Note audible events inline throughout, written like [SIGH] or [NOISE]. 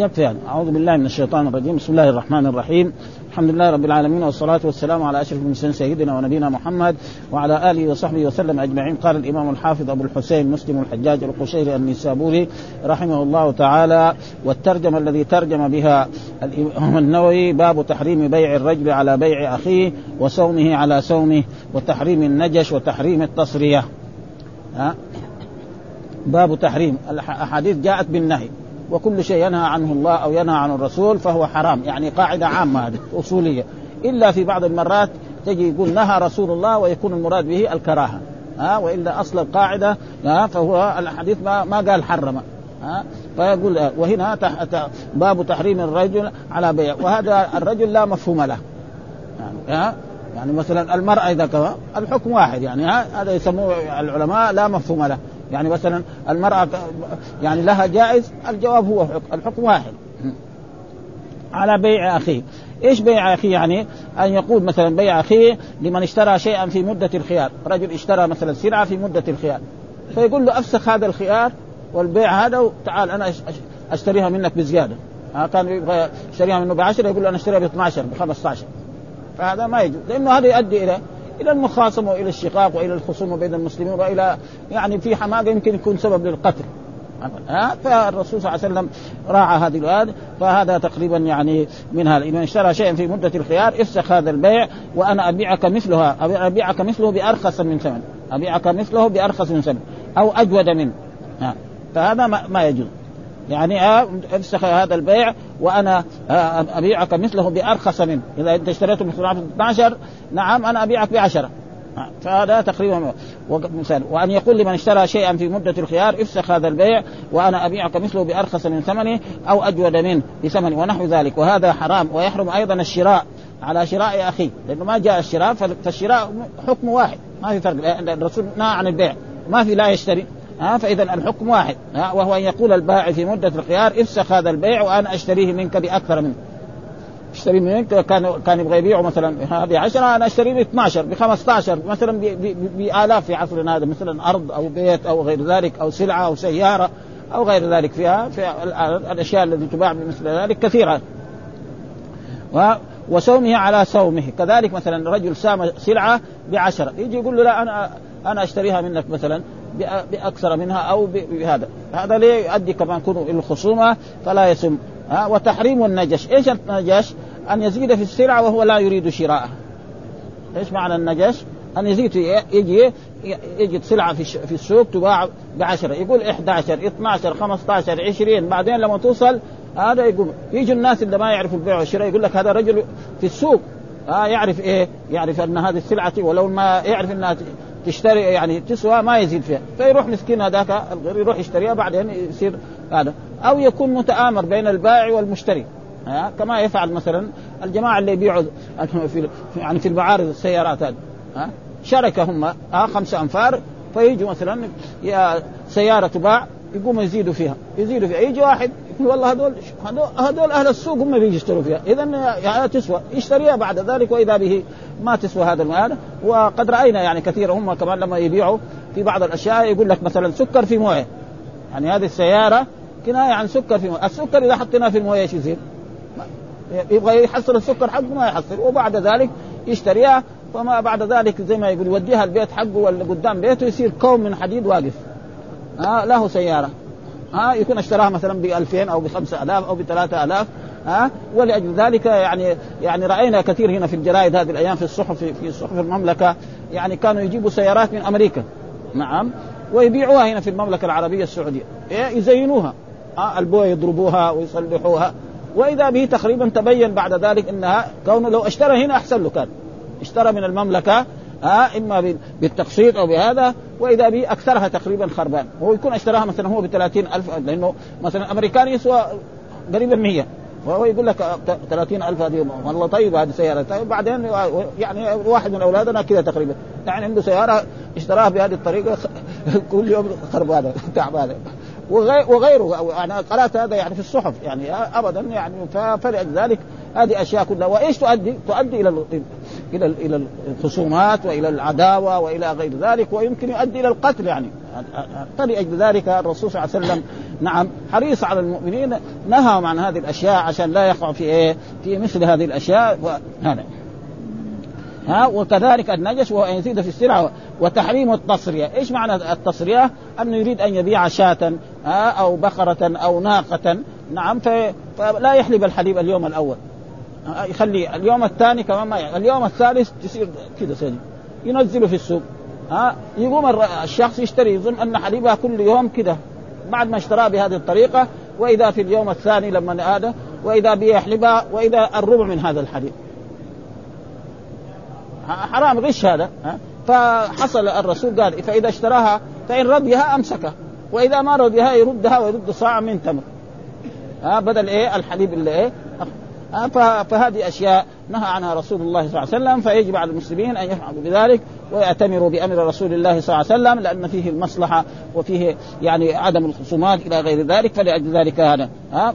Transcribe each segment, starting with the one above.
يكفي يعني. أعوذ بالله من الشيطان الرجيم. بسم الله الرحمن الرحيم. الحمد لله رب العالمين والصلاة والسلام على أشرف المرسلين سيدنا ونبينا محمد وعلى آله وصحبه وسلم أجمعين. قال الإمام الحافظ أبو الحسين مسلم الحجاج القشيري النسابوري رحمه الله تعالى والترجمة الذي ترجم بها الإمام النووي باب تحريم بيع الرجل على بيع أخيه وصومه على صومه وتحريم النجش وتحريم التصرية. ها؟ باب تحريم. الأحاديث جاءت بالنهي. وكل شيء ينهى عنه الله أو ينهى عنه الرسول فهو حرام. يعني قاعدة عامة هذه أصولية. إلا في بعض المرات تجي يقول نهى رسول الله ويكون المراد به الكراهة. ها وإلا أصل القاعدة ها فهو الحديث ما, ما قال حرم. ها فيقول وهنا باب تحريم الرجل على بيع. وهذا الرجل لا مفهوم له. يعني ها يعني مثلا المرأة إذا كما الحكم واحد يعني هذا يسموه العلماء لا مفهوم له. يعني مثلا المرأة يعني لها جائز الجواب هو الحكم واحد. على بيع أخيه. إيش بيع أخيه يعني؟ أن يقول مثلا بيع أخيه لمن اشترى شيئا في مدة الخيار، رجل اشترى مثلا سلعة في مدة الخيار، فيقول له أفسخ هذا الخيار والبيع هذا وتعال أنا أشتريها منك بزيادة، كان يبغى يشتريها منه ب 10 يقول له أنا أشتريها ب 12 ب 15 فهذا ما يجوز لأنه هذا يؤدي إلى إلى المخاصمه وإلى الشقاق وإلى الخصومه بين المسلمين وإلى يعني في حماقة يمكن يكون سبب للقتل. ها فالرسول صلى الله عليه وسلم راعى هذه الآية فهذا تقريبا يعني منها إن اشترى شيئا في مدة الخيار افسخ هذا البيع وأنا أبيعك مثلها أبيعك مثله بأرخص من ثمن. أبيعك مثله بأرخص من ثمن أو أجود منه. ها فهذا ما, ما يجوز. يعني افسخ هذا البيع وأنا أبيعك مثله بأرخص منه إذا أنت اشتريته مثل 12 نعم أنا أبيعك ب 10 فهذا تقريبا مثال وأن يقول لمن اشترى شيئا في مدة الخيار افسخ هذا البيع وأنا أبيعك مثله بأرخص من ثمنه أو أجود منه بثمنه ونحو ذلك. وهذا حرام ويحرم أيضا الشراء على شراء أخيه لأنه ما جاء الشراء فالشراء حكم واحد ما في فرق. الرسول نهى عن البيع ما في لا يشتري. ها فإذا الحكم واحد ها وهو أن يقول البائع في مدة الخيار افسخ هذا البيع وأنا أشتريه منك بأكثر منه. أشتري منك كان كان يبغى يبيعه مثلا هذه 10 أنا اشتري ب 12 ب 15 مثلا بآلاف في عصرنا هذا مثلا أرض أو بيت أو غير ذلك أو سلعة أو سيارة أو غير ذلك فيها في الأشياء التي تباع بمثل ذلك كثيرة. و وسومه على سومه كذلك مثلا رجل سام سلعة بعشرة يجي يقول له لا أنا أنا أشتريها منك مثلا. بأكثر منها أو بهذا. هذا ليه يؤدي كما يكون الخصومة فلا يسم. ها وتحريم النجش. إيش النجش؟ أن يزيد في السلعه وهو لا يريد شراءها إيش معنى النجش؟ أن يزيد يجي يجد سلعة في في السوق تباع ب 10 يقول 11 12 15 20 بعدين لما توصل هذا يقول يجي الناس اللي ما يعرفوا البيع والشراء يقول لك هذا رجل في السوق. آه يعرف إيه؟ يعرف أن هذه السلعة ولو ما يعرف إنها تشتري يعني تسوى ما يزيد فيها. فيروح مسكين هذاك الغير يروح يشتريها بعدين يصير هذا. أو يكون متآمر بين البائع والمشتري. ها؟ كما يفعل مثلا الجماعة اللي يبيعوا [LAUGHS] في يعني في المعارض السيارات هذه. ها؟ شركة هم ها؟ خمسة أنفار. فيجوا مثلا سيارة تباع يقوموا يزيدوا فيها. يزيدوا فيها. يجي واحد والله هذول هذول أهل السوق هم بيجي يشتروا فيها. اذا يعني تسوى. يشتريها بعد ذلك وإذا به ما تسوى هذا المال. وقد رأينا يعني كثير هم كمان لما يبيعوا في بعض الأشياء يقول لك مثلا سكر في موية. يعني هذه السيارة كناية عن سكر في موية. السكر إذا حطيناه في الموية إيش يصير؟ يبغى يحصل السكر حقه ما يحصل. وبعد ذلك يشتريها. وما بعد ذلك زي ما يقول يوديها البيت حقه ولا قدام بيته يصير كوم من حديد واقف. ها له سيارة. ها يكون اشتراها مثلا ب 2000 أو ب 5000 أو ب 3000 ها؟ ولأجل ذلك يعني يعني رأينا كثير هنا في الجرائد هذه الأيام في الصحف في صحف المملكة يعني كانوا يجيبوا سيارات من أمريكا نعم ويبيعوها هنا في المملكة العربية السعودية إيه؟ يزينوها ها؟ البوية يضربوها ويصلحوها وإذا به تقريبا تبين بعد ذلك إنها كونه لو اشترى هنا أحسن له كان اشترى من المملكة ها إما بالتقسيط أو بهذا وإذا به أكثرها تقريبا خربان. هو يكون اشتراها مثلا هو ب ألف لأنه مثلا الامريكان يسوى قريبا 100 وهو يقول لك 30000 هذه والله طيب هذه سيارة. طيب بعدين يعني واحد من أولادنا كذا تقريبا. يعني عنده سيارة اشتراها بهذه الطريقة [LAUGHS] كل يوم خربانة [LAUGHS] تعبانة. وغيره. يعني قرأت هذا يعني في الصحف يعني ابدا يعني فلذلك هذه أشياء كلها. وإيش تؤدي؟ تؤدي إلى إلى إلى الخصومات وإلى العداوة وإلى غير ذلك ويمكن يؤدي إلى القتل يعني فلأجل ذلك الرسول صلى الله عليه وسلم نعم حريص على المؤمنين نهاهم عن هذه الأشياء عشان لا يقع في إيه؟ في مثل هذه الأشياء هذا ها وكذلك النجش وهو أن يزيد في السلعه وتحريم التصرية، إيش معنى التصرية؟ أنه يريد أن يبيع شاة أو بقرة أو ناقة نعم فلا يحلب الحليب اليوم الأول يخلي اليوم الثاني كمان ما يعني. اليوم الثالث تصير كذا سجن ينزله في السوق. ها؟ يقوم الشخص يشتري يظن أن حليبها كل يوم كذا بعد ما اشتراه بهذه الطريقة وإذا في اليوم الثاني لما هذا وإذا بيحلبها وإذا الربع من هذا الحليب حرام غش هذا ها؟ فحصل الرسول قال فإذا اشتراها فإن رضيها امسكها وإذا ما رضيها يردها ويرد صاع من تمر. ها؟ بدل إيه؟ الحليب اللي إيه؟ فهذه أشياء نهى عنها رسول الله صلى الله عليه وسلم فيجب على المسلمين أن يفعلوا بذلك ويأتمروا بأمر رسول الله صلى الله عليه وسلم لأن فيه المصلحة وفيه يعني عدم الخصومات إلى غير ذلك فلأجل ذلك هذا. ها؟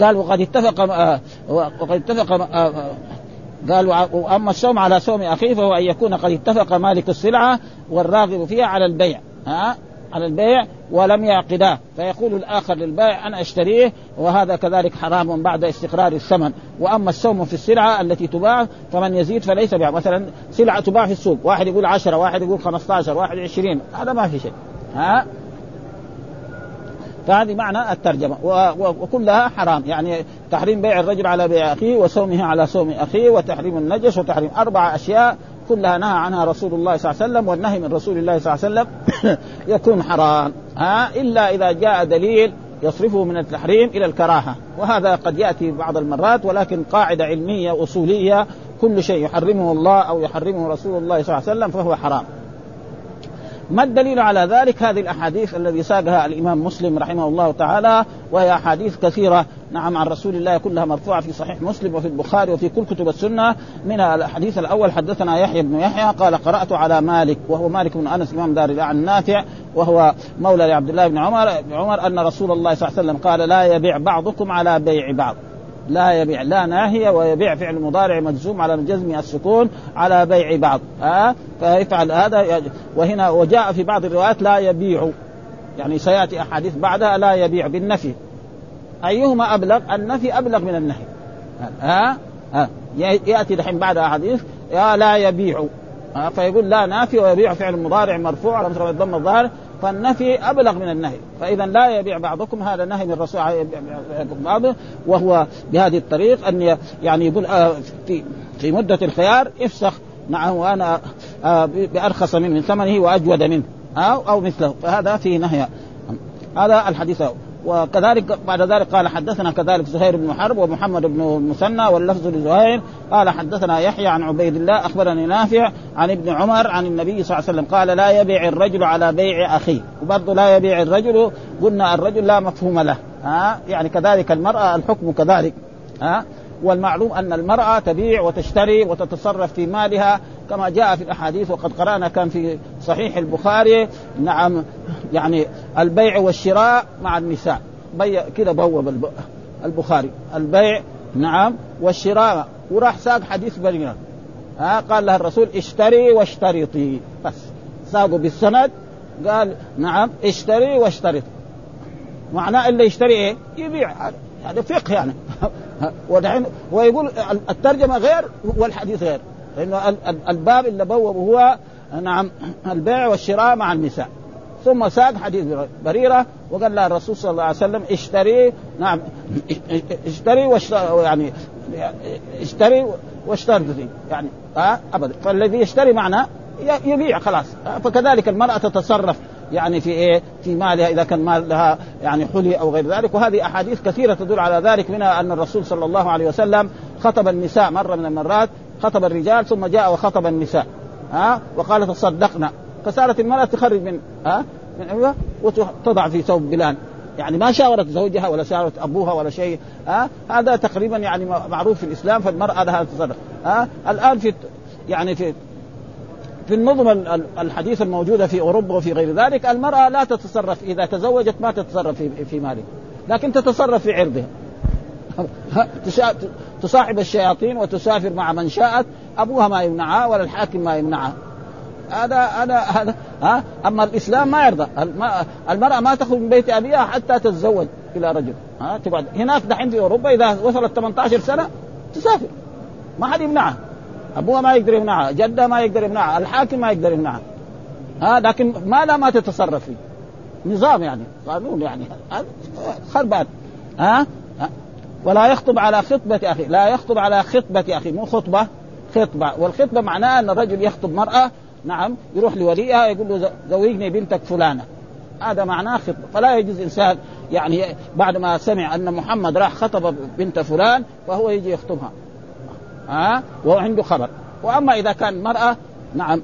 قال وقد اتفق وقد اتفق قال واما الصوم على صوم أخيه فهو أن يكون قد اتفق مالك السلعة والراغب فيها على البيع. ها؟ على البيع ولم يعقداه. فيقول الآخر للبائع أنا أشتريه وهذا كذلك حرام بعد استقرار الثمن. وأما السوم في السلعة التي تباع فمن يزيد فليس بيع. مثلا سلعة تباع في السوق واحد يقول عشرة واحد يقول 15 واحد 20 هذا ما في شيء. ها؟ فهذه معنى الترجمة. وكلها حرام. يعني تحريم بيع الرجل على بيع أخيه وصومه على صوم أخيه وتحريم النجس وتحريم أربع أشياء كلها نهى عنها رسول الله صلى الله عليه وسلم والنهي من رسول الله صلى الله عليه وسلم [COUGHS] يكون حرام ها؟ إلا إذا جاء دليل يصرفه من التحريم إلى الكراهة. وهذا قد يأتي بعض المرات ولكن قاعدة علمية أصولية كل شيء يحرمه الله أو يحرمه رسول الله صلى الله عليه وسلم فهو حرام. ما الدليل على ذلك؟ هذه الأحاديث الذي ساقها الإمام مسلم رحمه الله تعالى وهي أحاديث كثيرة نعم عن رسول الله كلها مرفوعة في صحيح مسلم وفي البخاري وفي كل كتب السنة. من الحديث الأول حدثنا يحيى بن يحيى قال قرأت على مالك وهو مالك بن أنس إمام دار الله عن نافع وهو مولى لعبد الله بن عمر بن عمر أن رسول الله صلى الله عليه وسلم قال لا يبيع بعضكم على بيع بعض. لا يبيع لا ناهية ويبيع فعل مضارع مجزوم على الجزم السكون على بيع بعض. ها فيفعل هذا وهنا وجاء في بعض الروايات لا يبيع. يعني سيأتي أحاديث بعدها لا يبيع بالنفي. أيهما أبلغ؟ النفي أبلغ من النهي. ها ها يأتي دحين بعد أحاديث لا يبيع. آه فيقول لا نافي ويبيع فعل مضارع مرفوع على مثل الضم الظاهر. فالنفي أبلغ من النهي فإذا لا يبيع بعضكم هذا نهي من الرسول عليه بعضه وهو بهذه الطريق أن يعني يقول آه في في مدة الخيار افسخ نعم وأنا آه بأرخص منه من ثمنه وأجود منه أو مثله. فهذا فيه نهي. هذا الحديث. وكذلك بعد ذلك قال حدثنا كذلك زهير بن حرب ومحمد بن المثنى واللفظ لزهير. قال حدثنا يحيى عن عبيد الله أخبرني نافع عن ابن عمر عن النبي صلى الله عليه وسلم قال لا يبيع الرجل على بيع أخيه. وبرضه لا يبيع الرجل قلنا الرجل لا مفهوم له. ها؟ يعني كذلك المرأة الحكم كذلك. ها؟ والمعلوم أن المرأة تبيع وتشتري وتتصرف في مالها كما جاء في الأحاديث وقد قرأنا كان في صحيح البخاري نعم يعني البيع والشراء مع النساء. بيع كذا بوب البخاري. البيع نعم والشراء. وراح ساق حديث بريرة ها قال لها الرسول اشتري واشترطي. بس. ساقوا بالسند قال نعم اشتري واشترط. معناه اللي يشتري إيه؟ يبيع. هذا فقه يعني. [LAUGHS] ودحين ويقول الترجمة غير والحديث غير. لأنه الباب اللي بوبه هو نعم البيع والشراء مع النساء. ثم ساق حديث بريرة وقال لها الرسول صلى الله عليه وسلم اشتري نعم اشتري واشتري يعني اشتري واشتري يعني ها ابدا. فالذي يشتري معناه يبيع خلاص. فكذلك المرأة تتصرف يعني في إيه؟ في مالها إذا كان مال لها يعني حلي أو غير ذلك. وهذه أحاديث كثيرة تدل على ذلك منها أن الرسول صلى الله عليه وسلم خطب النساء مرة من المرات خطب الرجال ثم جاء وخطب النساء. ها؟ وقال تصدقنا. فصارت المرأة تخرج من ها؟ من وتضع في ثوب بلال. يعني ما شاورت زوجها ولا شاورت أبوها ولا شيء ها؟ هذا تقريبا يعني معروف في الإسلام فالمرأة لها تصرف. ها؟ الآن في يعني في في النظم الحديثة الموجودة في أوروبا وفي غير ذلك المرأة لا تتصرف إذا تزوجت ما تتصرف في, مالها. لكن تتصرف في عرضها. [LAUGHS] تصاحب الشياطين وتسافر مع من شاءت أبوها ما يمنعها ولا الحاكم ما يمنعها. هذا هذا هذا ها؟ أما الإسلام ما يرضى. المرأة ما تخرج من بيت أبيها حتى تتزوج إلى رجل. ها؟ تقعد. هناك دحين في أوروبا إذا وصلت 18 سنة تسافر. ما حد يمنعها. ابوها ما يقدر يمنعها جدها ما يقدر يمنعها الحاكم ما يقدر يمنعها. ها لكن ما لا ما تتصرف فيه. نظام يعني قانون يعني. خربان ها؟ ولا يخطب على خطبة أخي لا يخطب على خطبة أخي مو خطبة خطبة. والخطبة معناه أن الرجل يخطب مرأة نعم يروح لوليها يقول له زوجني بنتك فلانة. هذا معناه خطبة. فلا يجوز إنسان يعني بعد ما سمع أن محمد راح خطب بنت فلان فهو يجي يخطبها. ها؟ وهو عنده خبر. وأما إذا كان مرأة نعم.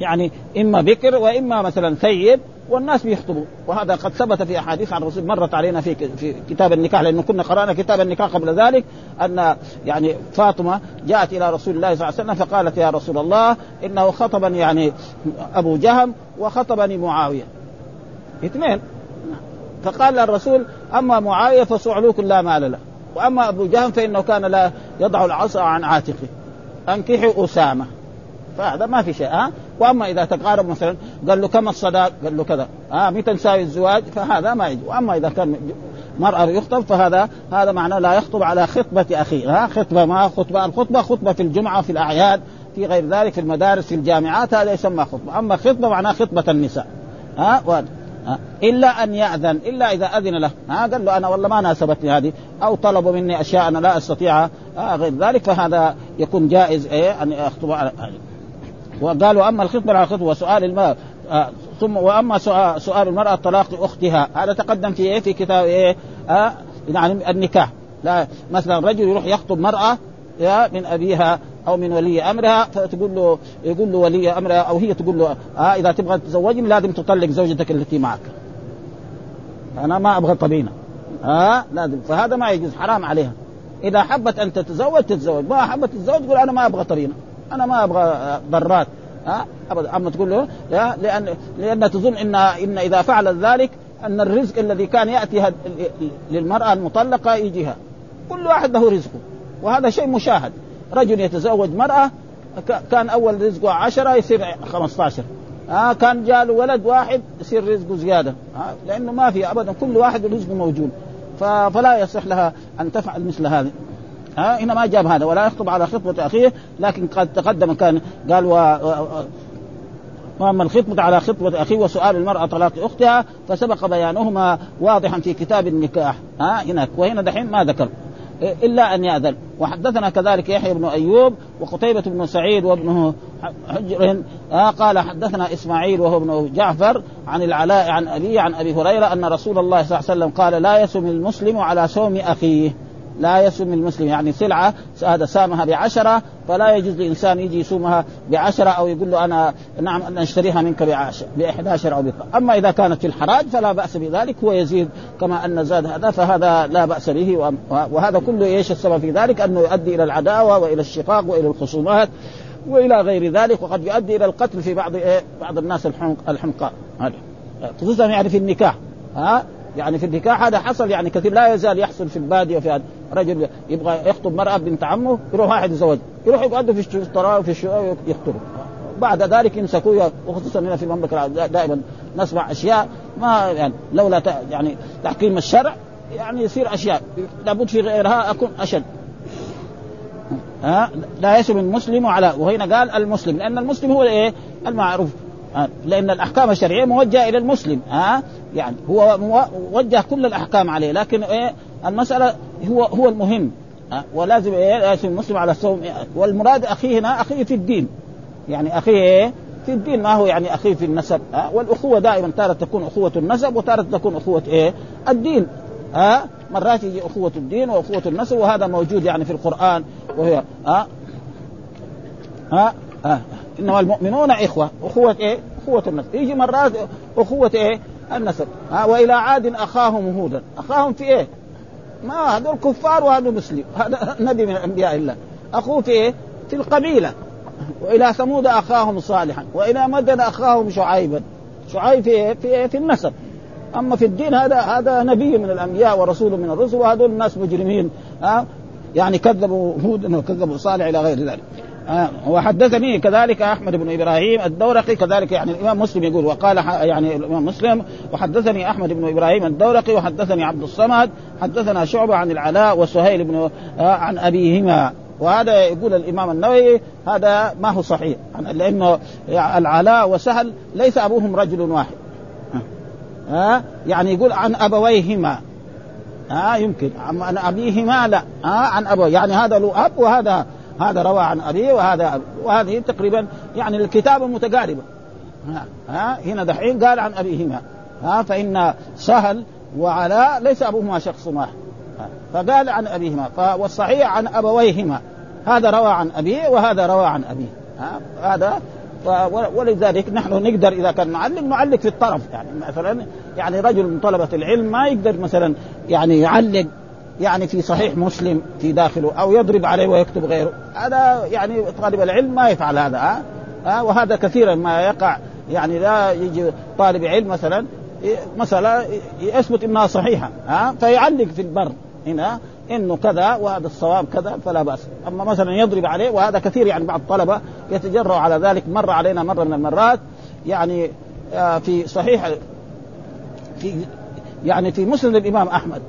يعني إما بكر وإما مثلا ثيب والناس بيخطبوا. وهذا قد ثبت في أحاديث عن الرسول مرت علينا في في كتاب النكاح لأنه كنا قرأنا كتاب النكاح قبل ذلك أن يعني فاطمة جاءت إلى رسول الله صلى الله عليه وسلم فقالت يا رسول الله إنه خطبني يعني أبو جهم وخطبني معاوية. اثنين. فقال الرسول أما معاوية فصعلوك لا مال له. وأما أبو جهم فإنه كان لا يضع العصا عن عاتقه. انكحوا أسامة. فهذا ما في شيء ها؟ وأما إذا تقارب مثلا قال له كم الصداق؟ قال له كذا. ها متى نساوي الزواج؟ فهذا ما يجي وأما إذا كان مرأة يخطب فهذا هذا معناه لا يخطب على خطبة أخيه ها؟ خطبة ما خطبة الخطبة خطبة في الجمعة في الأعياد في غير ذلك في المدارس في الجامعات هذا يسمى خطبة. أما خطبة معناه خطبة النساء ها؟ إلا أن يأذن إلا إذا أذن له. ها قال له أنا والله ما ناسبتني هذه. أو طلبوا مني أشياء أنا لا استطيع غير ذلك فهذا يكون جائز إيه أن اخطب على وقالوا أما الخطبة على الخطبة وسؤال المرأة آه ثم وأما سؤال, سؤال المرأة طلاق اختها هذا تقدم في إيه؟ في كتاب إيه؟ آه يعني النكاح. لا مثلا رجل يروح يخطب مرأة من أبيها أو من ولي أمرها فتقول له يقول له ولي أمرها أو هي تقول له آه إذا تبغى تزوجني لازم تطلق زوجتك التي معك. أنا ما أبغى طبينه ها آه لازم. فهذا ما يجوز حرام عليها. إذا حبت أن تتزوج تتزوج. ما حبت تتزوج تقول أنا ما أبغى طبينه أنا ما أبغى ضرات. ها آه أبدا. أما تقول له لأن لأن تظن ان إن إذا فعلت ذلك أن الرزق الذي كان يأتي للمرأة المطلقة يجيها. كل واحد له رزقه. وهذا شيء مشاهد. رجل يتزوج مرأة كان أول رزقه عشرة يصير خمسة عشر آه كان جاله ولد واحد يصير رزقه زيادة. آه لأنه ما في أبدا كل واحد رزقه موجود. فلا يصح لها أن تفعل مثل هذه. ها هنا ما جاب هذا ولا يخطب على خطبة أخيه لكن قد تقدم كان قال و... وأما الخطبة على خطبة أخيه وسؤال المرأة طلاق أختها فسبق بيانهما واضحا في كتاب النكاح. ها هناك. وهنا دحين ما ذكر. إلا أن يأذن. وحدثنا كذلك يحيى بن أيوب وقتيبة بن سعيد وابنه حجر آه قال حدثنا إسماعيل وهو ابن جعفر عن العلاء عن ابي عن أبي هريرة أن رسول الله صلى الله عليه وسلم قال لا يسم المسلم على سوم أخيه. لا يسم المسلم. يعني سلعة هذا سامها بعشرة فلا يجوز لإنسان يجي يسومها بعشرة أو يقول له أنا نعم أنا أشتريها منك بعشرة بإحدى عشر أو بقى. أما إذا كانت في الحراج فلا بأس بذلك هو يزيد كما أن زاد هذا فهذا لا بأس به وهذا كله إيش السبب في ذلك؟ أنه يؤدي إلى العداوة وإلى الشقاق وإلى الخصومات وإلى غير ذلك وقد يؤدي إلى القتل في بعض إيه بعض الناس الحمق الحمقاء. خصوصا يعني في النكاح. ها؟ يعني في النكاح هذا حصل يعني كثير لا يزال يحصل في البادية هذا. رجل يبغى يخطب مرأة بنت عمه يروح واحد يزوج يروح يقعدوا في الطراوه وفي الشقق يخطبوا بعد ذلك يمسكوه وخصوصا هنا في المملكة دائما نسمع أشياء ما يعني لولا يعني تحكيم الشرع يعني يصير أشياء. لابد في غيرها أكون أشد. ها؟ لا يسم المسلم على وهنا قال المسلم لأن المسلم هو إيه؟ المعروف. لأن الأحكام الشرعية موجهة إلى المسلم ها يعني هو موجه كل الأحكام عليه لكن إيه المسألة هو هو المهم ولازم إيه المسلم على الصوم والمراد أخيه هنا أخيه في الدين يعني أخيه إيه في الدين ما هو يعني أخيه في النسب ها والأخوة دائما تارة تكون أخوة النسب وتارة تكون أخوة إيه الدين ها مرات يجي أخوة الدين وأخوة النسب وهذا موجود يعني في القرآن وهي ها ها, ها. إنما المؤمنون إخوة. أخوة إيه؟ أخوة النسب يجي مرات أخوة إيه؟ النسب. ها وإلى عاد أخاهم هودا. أخاهم في إيه؟ ما هذول كفار وهذا مسلم. هذا [LAUGHS] نبي من أنبياء الله. اخوه في إيه؟ في القبيلة. وإلى ثمود أخاهم صالحا. وإلى مدن أخاهم شعيبا. شعيب في إيه؟ في إيه؟ في النسب. أما في الدين هذا هذا نبي من الأنبياء ورسول من الرسل وهذول الناس مجرمين. ها؟ يعني كذبوا هود وكذبوا صالح إلى غير ذلك. آه وحدثني كذلك أحمد بن إبراهيم الدورقي كذلك يعني الإمام مسلم يقول وقال يعني الإمام مسلم وحدثني أحمد بن إبراهيم الدورقي وحدثني عبد الصمد حدثنا شعبة عن العلاء وسهيل بن آه عن أبيهما. وهذا يقول الإمام النووي هذا ما هو صحيح لأنه العلاء وسهل ليس أبوهم رجل واحد. ها يعني يقول عن أبويهما. ها يمكن. عن أبيهما لا. ها عن أبوي. يعني هذا له أب وهذا هذا روى عن أبيه وهذا وهذه تقريبا يعني الكتابه متقاربة. ها, هنا دحين قال عن أبيهما. ها فإن سهل وعلاء ليس أبوهما شخص واحد. فقال عن أبيهما والصحيح عن أبويهما. هذا روى عن أبيه وهذا روى عن أبيه. هذا ولذلك نحن نقدر إذا كان معلم نعلق في الطرف. يعني مثلا يعني رجل من طلبة العلم ما يقدر مثلا يعني يعلق يعني في صحيح مسلم في داخله أو يضرب عليه ويكتب غيره. هذا يعني طالب العلم ما يفعل هذا ها, ها؟ وهذا كثيرا ما يقع. يعني لا يجي طالب علم مثلا مسألة يثبت إنها صحيحة ها؟ فيعلق في البر هنا إنه كذا وهذا الصواب كذا فلا بأس، أما مثلا يضرب عليه وهذا كثير يعني بعض الطلبة يتجرأ على ذلك مر علينا مرة من المرات. يعني في صحيح في يعني في مسند الإمام أحمد.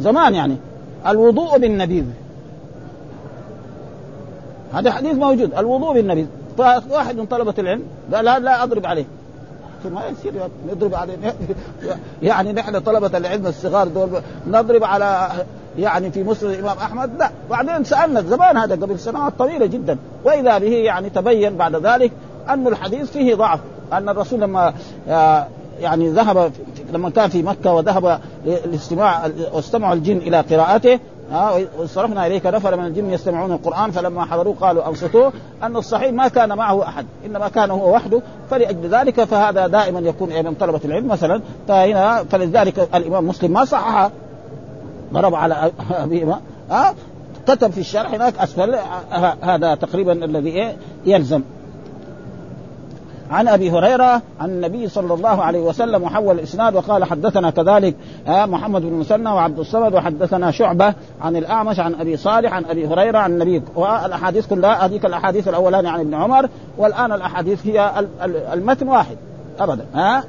زمان يعني. الوضوء بالنبيذ. هذا حديث موجود الوضوء بالنبيذ. فواحد من طلبة العلم قال لا لا أضرب عليه. ما يصير نضرب عليه. [LAUGHS] يعني نحن طلبة العلم الصغار دول نضرب على يعني في مسند الإمام أحمد؟ لا. بعدين سألنا زمان هذا قبل سنوات طويلة جدا. وإذا به يعني تبين بعد ذلك أن الحديث فيه ضعف. أن الرسول لما يعني ذهب لما كان في مكة وذهب لاستماع واستمعوا الجن إلى قراءته وصرفنا إليك نفر من الجن يستمعون القرآن فلما حضروه قالوا أنصتوه أن الصحيح ما كان معه أحد إنما كان هو وحده. فلأجل ذلك فهذا دائما يكون من طلبة العلم مثلا. فهنا فلذلك الإمام مسلم ما صحح ضرب على ابيهما ها كتب في الشرح هناك أسفل هذا تقريبا الذي إيه يلزم. عن أبي هريرة عن النبي صلى الله عليه وسلم وحول الإسناد وقال حدثنا كذلك محمد بن مسنى وعبد الصمد وحدثنا شعبة عن الأعمش عن أبي صالح عن أبي هريرة عن النبي والأحاديث كلها هذيك الأحاديث الأولانية عن ابن عمر والآن الأحاديث هي المتن واحد ابدا ها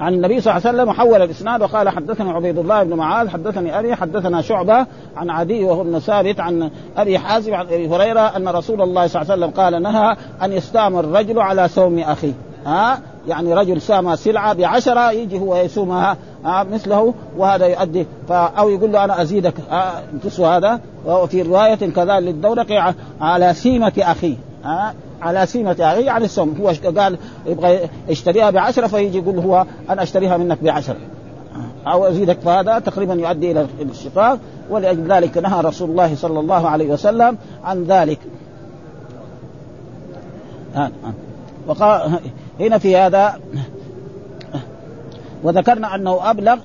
عن النبي صلى الله عليه وسلم وحول الإسناد وقال حدثني عبيد الله بن معاذ حدثني ابي حدثنا شعبة عن عدي وهو ابن ثابت عن أبي حازم عن أبي هريرة أن رسول الله صلى الله عليه وسلم قال نهى أن يستعمل الرجل على سوم أخيه. ها؟ يعني رجل سام سلعة بعشرة يجي هو يسومها مثله وهذا يؤدي. أو يقول له أنا أزيدك. تسوى هذا. وفي رواية كذا للدورق على سيمة أخيه. على سيمة أخيه يعني السوم هو قال؟ يبغى يشتريها بعشرة فيجي يقول هو أنا أشتريها منك بعشرة. أو أزيدك فهذا تقريبا يؤدي إلى الشقاق ولأجل ذلك نهى رسول الله صلى الله عليه وسلم عن ذلك. وقال هنا في هذا وذكرنا أنه أبلغ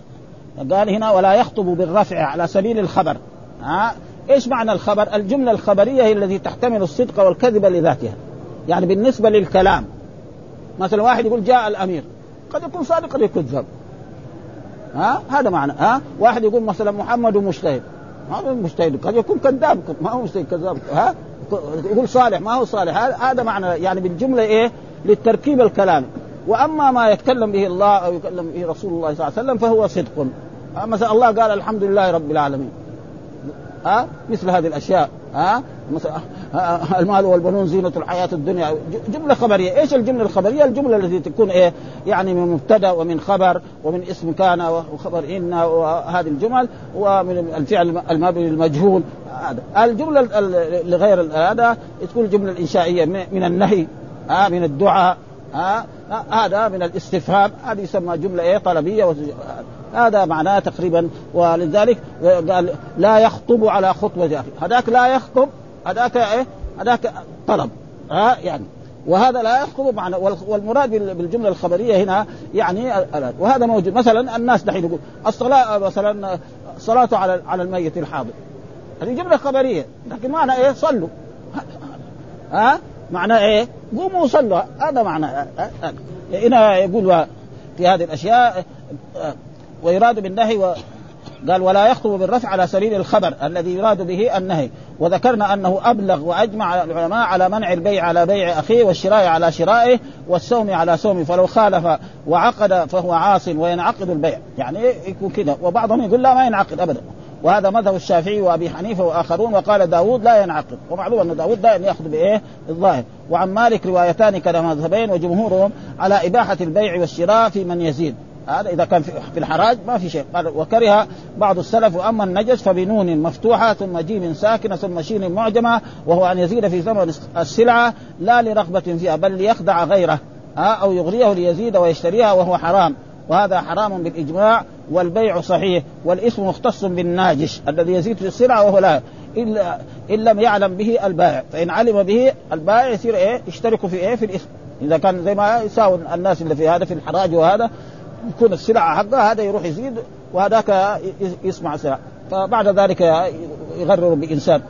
قال هنا ولا يخطب بالرفع على سبيل الخبر. ها إيش معنى الخبر؟ الجملة الخبرية هي التي تحتمل الصدق والكذب لذاتها. يعني بالنسبة للكلام. مثلا واحد يقول جاء الأمير قد يكون صادق قد يكون كذاب ها؟ هذا معنى ها؟ واحد يقول مثلا محمد مجتهد. ما هو مجتهد قد يكون كذاب ما هو مجتهد كذاب ها؟ يقول صالح ما هو صالح؟ هذا معنى يعني بالجمله إيه؟ للتركيب الكلامي وأما ما يتكلم به الله أو يتكلم به رسول الله صلى الله عليه وسلم فهو صدق. مثلا الله قال الحمد لله رب العالمين. ها؟ مثل هذه الأشياء ها؟ مثلا المال والبنون زينة الحياة الدنيا. جملة خبرية، إيش الجملة الخبرية؟ الجملة التي تكون إيه؟ يعني من مبتدأ ومن خبر ومن اسم كان وخبر إن وهذه الجمل ومن الفعل المبني المجهول هذا. الجملة لغير هذا تكون الجملة الإنشائية من النهي ها من الدعاء ها هذا من الاستفهام. هذه يسمى جملة إيه؟ طلبية هذا معناه تقريبا. ولذلك قال لا يخطب على أخي هذاك لا يخطب هذاك إيه؟ هذاك طلب. ها؟ يعني. وهذا لا يخطب معنى والمراد بالجملة الخبرية هنا يعني وهذا موجود. مثلا الناس دحين يقول الصلاه مثلا صلاة على على الميت الحاضر. هذه جملة خبرية. لكن معنى إيه؟ صلوا. ها؟ معنى إيه؟ قوموا وصلوا. هذا معنى. هنا يقول في هذه الأشياء ويراد بالنهي قال ولا يخطب بالرفع على سبيل الخبر الذي يراد به النهي. وذكرنا أنه أبلغ وأجمع العلماء على منع البيع على بيع أخيه والشراء على شرائه والسوم على سومه فلو خالف وعقد فهو عاص وينعقد البيع. يعني يكون كذا وبعضهم يقول لا ما ينعقد ابدا. وهذا مذهب الشافعي وأبي حنيفة وآخرون. وقال داود لا ينعقد. ومعلوم أن داود دائما ياخذ بايه الظاهر. وعن مالك روايتان كلا مذهبين وجمهورهم على إباحة البيع والشراء في من يزيد. هذا إذا كان في الحراج ما في شيء. قال وكره بعض السلف وأما النجس فبنون مفتوحة ثم جيم ساكنة ثم شين معجمة وهو أن يزيد في ثمن السلعة لا لرغبة فيها بل ليخدع غيره أو يغريه ليزيد ويشتريها وهو حرام. وهذا حرام بالإجماع والبيع صحيح والاسم مختص بالناجش الذي يزيد في السلعة وهو لا. الا إن لم يعلم به البائع. فإن علم به البائع يصير إيه؟ يشترك في إيه؟ في الاسم إذا كان زي ما يساوي الناس اللي في هذا في الحراج وهذا يكون السلعه حقه هذا يروح يزيد وهذاك يسمع سلعه فبعد ذلك يغرر بإنسان.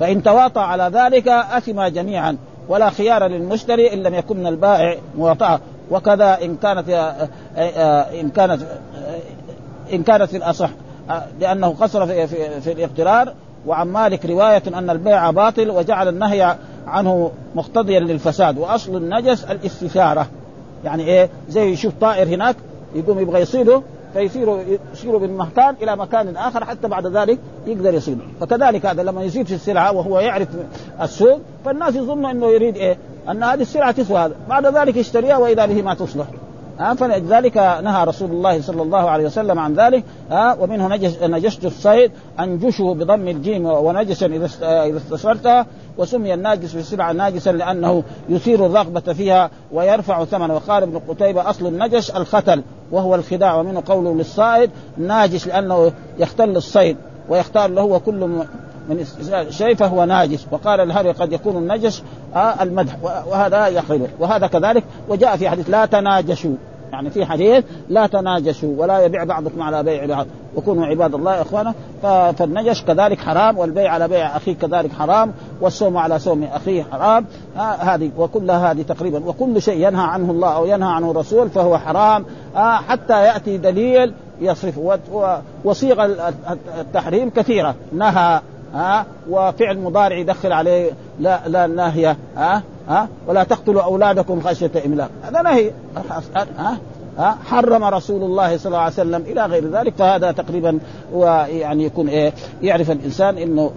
فإن تواطى على ذلك اثم جميعا ولا خيار للمشتري إن لم يكن من البائع مواطأة. وكذا إن كانت إن كانت إن كانت الأصح لأنه قصر في, في, في الاقترار. وعن مالك رواية أن البيع باطل وجعل النهي عنه مقتضيا للفساد وأصل النجس الاستثارة. يعني إيه زي يشوف طائر هناك يقوم يبغى يصيده فيصيروا يصيروا من مكان إلى مكان آخر حتى بعد ذلك يقدر يصيد فكذلك هذا لما يزيد في السلعة وهو يعرف السوق فالناس يظن إنه يريد إيه؟ أن هذه السلعة تسوى هذا. بعد ذلك يشتريها واذا به ما تصلح. ها فلذلك نهى رسول الله صلى الله عليه وسلم عن ذلك. ها ومنه نجس نجشت الصيد أنجشه بضم الجيم ونجسا إذا إذا استشرتها وسمي الناجس في السلعه ناجسا لأنه يثير الرغبة فيها ويرفع ثمنه. وقال ابن قتيبة أصل النجش الختل وهو الخداع ومنه قوله للصائد ناجس لأنه يختل الصيد ويختار له وكل من شيء فهو ناجس. وقال الهري قد يكون النجس آه المدح. وهذا يخربه وهذا كذلك وجاء في حديث لا تناجشوا. يعني في حديث لا تناجشوا ولا يبيع بعضكم على بيع بعض وكونوا عباد الله إخوانا فالنجش كذلك حرام والبيع على بيع أخيه كذلك حرام والصوم على صوم أخيه حرام. هذه وكلها هذه تقريبا وكل شيء ينهى عنه الله أو ينهى عنه الرسول فهو حرام. حتى يأتي دليل يصرفه وصيغ التحريم كثيرة. نهى ها وفعل مضارع يدخل عليه لا لا ناهيه ها. ها؟ ولا تقتلوا أولادكم خشية إملاق. هذا نهي. ها؟ ها؟ حرم رسول الله صلى الله عليه وسلم إلى غير ذلك فهذا تقريبا ويعني يكون إيه؟ يعرف الإنسان إنه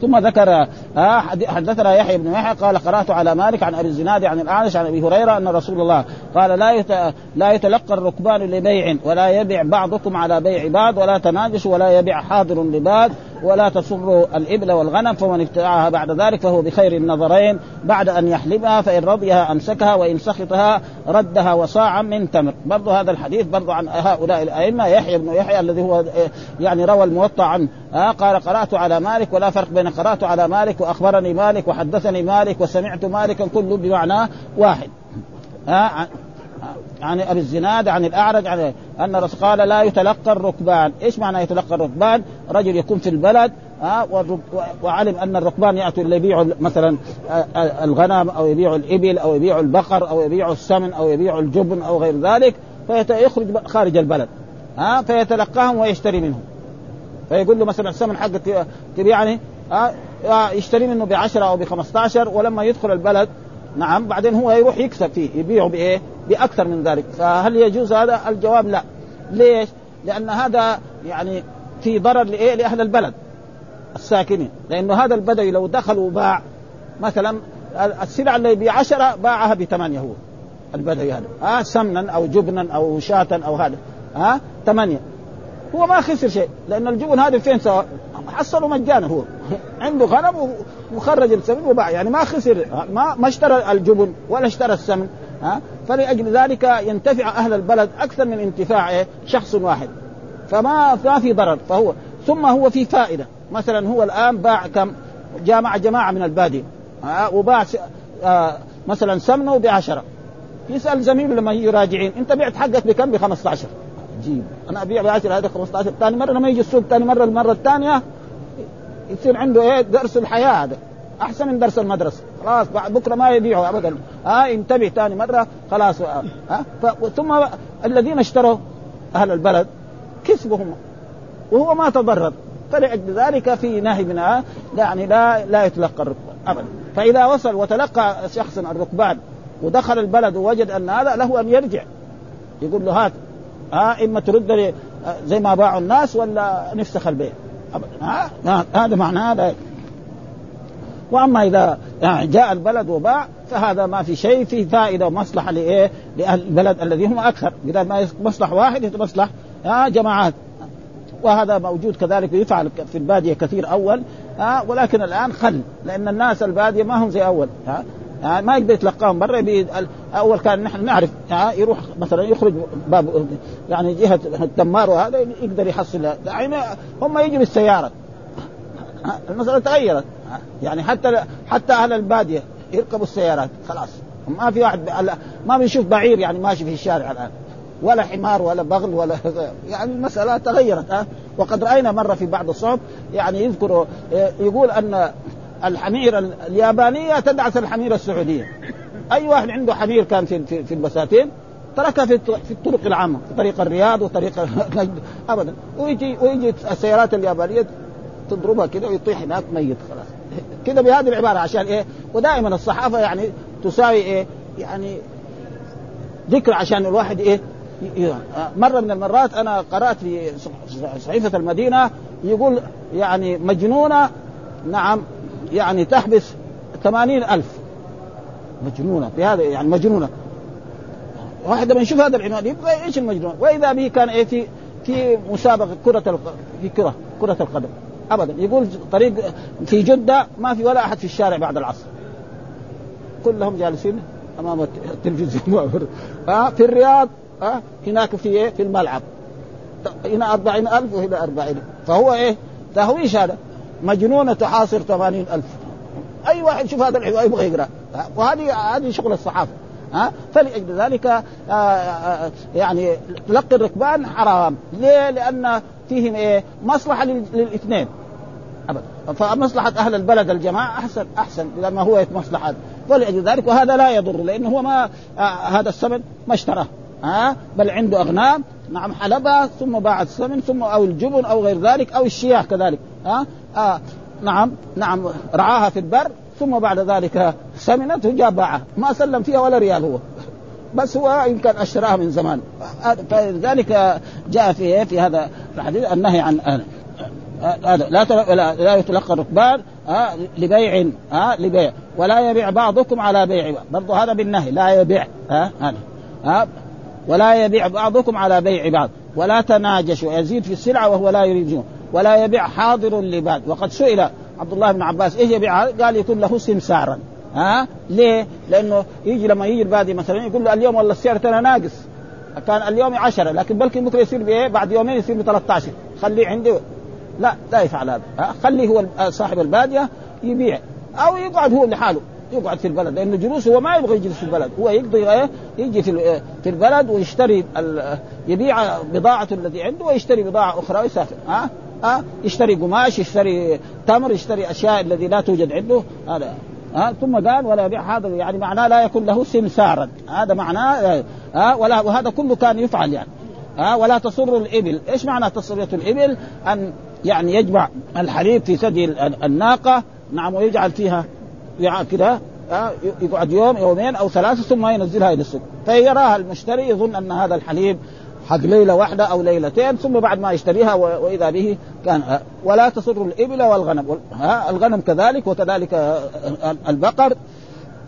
ثم ذكر حدثنا يحيى بن يحيى قال قرأت على مالك عن أبي الزناد عن الاعرج عن أبي هريرة أن رسول الله قال لا لا يتلقى الركبان لبيع ولا يبيع بعضكم على بيع بعض ولا تناجش ولا يبيع حاضر لباد ولا تصر الإبل والغنم فمن ابتاعها بعد ذلك فهو بخير النظرين. بعد أن يحلبها فإن رضيها أمسكها وإن سخطها ردها وصاعا من تمر. برضو هذا الحديث برضو عن هؤلاء الأئمة يحيى بن يحيى الذي هو يعني روى الموطأ عن آه قال قرأت على مالك ولا فرق بين قرأت على مالك وأخبرني مالك وحدثني مالك وسمعت مالكا كله بمعنى واحد. آه عن ابي الزناد عن الأعرج عن أن قال لا يتلقى الركبان، إيش معنى يتلقى الركبان؟ رجل يكون في البلد ها وعلم أن الركبان يأتوا اللي مثلا الغنم أو يبيعوا الإبل أو يبيعوا البقر أو يبيعوا السمن أو يبيعوا الجبن أو غير ذلك فيخرج خارج البلد ها فيتلقاهم ويشتري منهم فيقول له مثلا السمن حقك تبيعني ها يشتري منه ب 10 أو ب 15 ولما يدخل البلد نعم بعدين هو يروح يكسب فيه يبيعه بإيه؟ بأكثر من ذلك. فهل يجوز هذا؟ الجواب لا. ليش؟ لأن هذا يعني في ضرر لإيه؟ لأهل البلد الساكنين. لأنه هذا البدوي لو دخل وباع مثلا السلعه اللي ب 10 باعها بثمانية هو البدوي هذا. آه سمنا أو جبنا أو شاة أو هذا. ها آه ثمانية. هو ما خسر شيء لأن الجبن هذه فين سوا؟ حصلوا مجانا هو. [LAUGHS] عنده غنم وخرج السمن وباع. يعني ما خسر ما ما اشترى الجبن ولا اشترى السمن. ها؟ فلأجل ذلك ينتفع أهل البلد أكثر من انتفاع إيه؟ شخص واحد. فما ما في ضرر فهو ثم هو في فائدة. مثلا هو الآن باع كم؟ جامع جماعة من البادية وباع آه مثلا سمنه بعشرة يسأل زميله لما يراجعين أنت بعت حقك بكم؟ ب 15 عجيب. أنا أبيع ب 10 هذا 15 ثاني مرة لما يجي السوق ثاني مرة المرة الثانية يصير عنده إيه؟ درس الحياة هذا. أحسن من درس المدرسة. خلاص بكرة ما يبيعه ابدا. ها آه ينتبه ثاني مرة خلاص ها آه ثم الذين اشتروا أهل البلد كسبهم. وهو ما تضرر. فلأجل ذلك في نهي منها يعني لا لا يتلقى الركبان ابدا. فإذا وصل وتلقى شخص الركبان ودخل البلد ووجد أن هذا له أن يرجع. يقول له هات. ها إما ترد لي زي ما باعوا الناس ولا نفسخ البيع. ابدا. ها هذا معنى هذا. واما اذا يعني جاء البلد وباع فهذا ما في شيء في فائدة ومصلحة لإيه؟ لأهل البلد الذي هم أكثر. بدل ما مصلح واحد يتصلح ها جماعات. وهذا موجود كذلك يفعل في البادية كثير أول ها ولكن الآن خل لأن الناس البادية ما هم زي أول ها يعني ما يقدر يتلقاهم برا أول كان نحن نعرف يعني يروح مثلا يخرج باب يعني جهة التمار وهذا يقدر يحصل. يعني هم يجوا بالسيارة. المسألة تغيرت. يعني حتى حتى أهل البادية يركبوا السيارات خلاص. ما في واحد ما بنشوف بعير يعني ماشي في الشارع الآن. ولا حمار ولا بغل ولا [LAUGHS] يعني المسألة تغيرت ها. وقد رأينا مرة في بعض الصحف يعني يذكر يقول أن الحمير اليابانية تدعس الحمير السعودية. أي واحد عنده حمير كان في في, البساتين تركها في الطرق العامة في طريق الرياض وطريق نجد [LAUGHS] ابدا. ويجي ويجي السيارات اليابانية تضربها كده ويطيح هناك ميت خلاص. كده بهذه العبارة عشان إيه؟ ودائما الصحافة يعني تساوي إيه؟ يعني ذكر عشان الواحد إيه؟ مرة من المرات أنا قرأت في صحيفة المدينة يقول يعني مجنونة نعم يعني تحبس ثمانين ألف. مجنونة بهذا يعني مجنونة. واحد لما يشوف هذا العنوان يبغى إيش المجنون؟ وإذا به كان إيه؟ في في مسابقة كرة الق... في كره كرة القدم. ابدا. يقول طريق في جدة ما في ولا أحد في الشارع بعد العصر. كلهم جالسين أمام التلفزيون. [LAUGHS] في الرياض هناك في إيه؟ في الملعب. هنا أربعين ألف وهنا أربعين. فهو إيه؟ تهويش هذا. مجنونة تحاصر ثمانين ألف. أي واحد يشوف هذا العنوان يبغى يقرأ. وهذه هذه شغل الصحافة. ها؟ فلأجل ذلك آآ آآ يعني تلقي الركبان حرام. ليه؟ لأن فيهم إيه؟ مصلحة للإثنين. أبدا فمصلحة أهل البلد الجماعة أحسن أحسن لما هو مصلحة. ولأجل ذلك وهذا لا يضر لأنه هو ما هذا الثمن ما اشتراه ها بل عنده أغنام نعم حلبها ثم باع الثمن ثم أو الجبن أو غير ذلك أو الشياه كذلك ها آه نعم نعم رعاها في البر ثم بعد ذلك سمنت وجاء باعها. ما سلم فيها ولا ريال هو بس هو يمكن أشتراها من زمان. فلذلك جاء في في هذا الحديث النهي عن هذا لا لا, يتلقى الركبان لبيع لبيع. ولا يبيع بعضكم على بيع برضه هذا بالنهي لا يبيع ولا يبيع بعضكم على بيع بعض. ولا تناجش ويزيد في السلعة وهو لا يريد ولا يبيع حاضر لباد. وقد سئل عبد الله بن عباس إيش يبيع؟ قال يكون له سمسارا ها ليه؟ لأنه يجي لما يجي البادي مثلا يقول له اليوم والله السعر ترى ناقص. كان اليوم 10 لكن بلكي بكره يصير بإيه؟ بعد يومين يصير ب 13 خليه عندي لا لا يفعل هذا. خليه هو صاحب البادية يبيع. أو يقعد هو لحاله يقعد في البلد لأنه جلوس هو ما يبغى يجلس في البلد. هو يقضي إيه يجي في في البلد ويشتري يبيع بضاعته التي عنده ويشتري بضاعة أخرى ويسافر. ها ها يشتري قماش يشتري تمر يشتري أشياء الذي لا توجد عنده. هذا ها ثم قال ولا يبيع. هذا يعني معناه لا يكون له سمسارا هذا معناه ها ولا وهذا كله كان يفعل يعني. ها ولا تصر الإبل. إيش معنى تصرية الإبل؟ أن يعني يجمع الحليب في ثدي الناقة نعم ويجعل فيها كده يقعد يوم يومين أو ثلاثة ثم ينزلها إلى السوق. فيراها المشتري يظن أن هذا الحليب حق ليلة واحدة أو ليلتين ثم بعد ما يشتريها وإذا به كان ولا تصر الإبل والغنم. الغنم كذلك وكذلك البقر.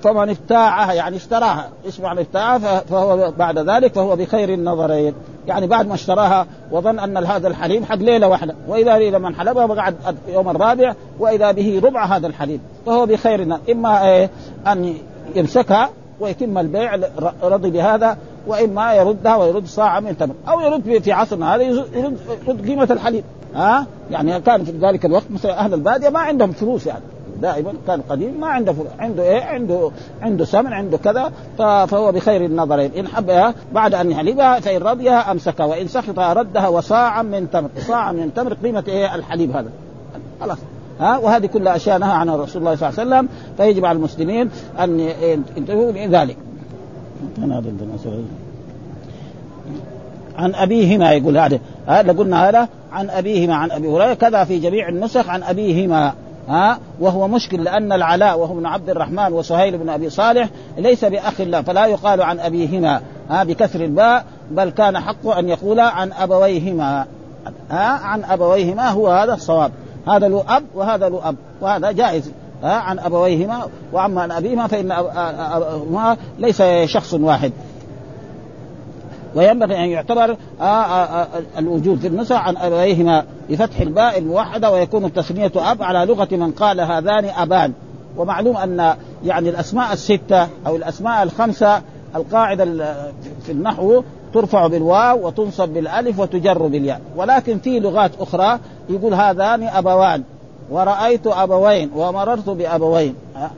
فمن ابتاعها يعني اشتراها إيش معنى ابتاعها فهو بعد ذلك فهو بخير النظرين. يعني بعد ما اشتراها وظن أن هذا الحليب حق ليلة واحدة وإذا لما انحلبها وقعد يوم الرابع وإذا به ربع هذا الحليب فهو بخير النظر. إما إيه؟ أن يمسكها ويتم البيع رضي بهذا وإما يردها ويرد صاع من تمر أو يرد في عصرنا هذا يرد, يرد قيمة الحليب ها؟ يعني كان في ذلك الوقت مثلا أهل البادية ما عندهم فلوس يعني. دائما كان قديم ما عنده. عنده إيه؟ عنده عنده سمن عنده كذا فهو بخير النظرين. إن حبها بعد أن يحلبها فإن رضيها أمسكها وإن سخطها ردها وصاعا من تمر صاعا من تمر قيمة إيه؟ الحليب هذا. خلاص. ها؟ وهذه كلها أشياء نهى عنها رسول الله صلى الله عليه وسلم. فيجب على المسلمين أن ينتبهوا لذلك. عن أبيهما يقول هذا هذا قلنا هذا عن أبيهما عن أبي هريرة كذا في جميع النسخ عن أبيهما. ها؟ وهو مشكل لأن العلاء وهو ابن عبد الرحمن وسهيل بن أبي صالح ليس بأخ الله فلا يقال عن أبيهما ها؟ بكسر الباء بل كان حقه أن يقول عن أبويهما. ها؟ عن أبويهما هو هذا الصواب. هذا له أب وهذا له أب وهذا جائز. ها؟ عن أبويهما وأما عن أبيهما فإن أبوهما ليس شخص واحد. وينبغي أن يعتبر آآ آآ الوجود في النسخ عن ابويهما بفتح الباء الموحدة ويكون التسمية أب على لغة من قال هذان أبان. ومعلوم أن يعني الأسماء الستة أو الأسماء الخمسة القاعدة في النحو ترفع بالواو وتنصب بالألف وتجر بالياء. ولكن في لغات أخرى يقول هذان أبوان. ورأيت أبوين ومررت بأبوين. ها,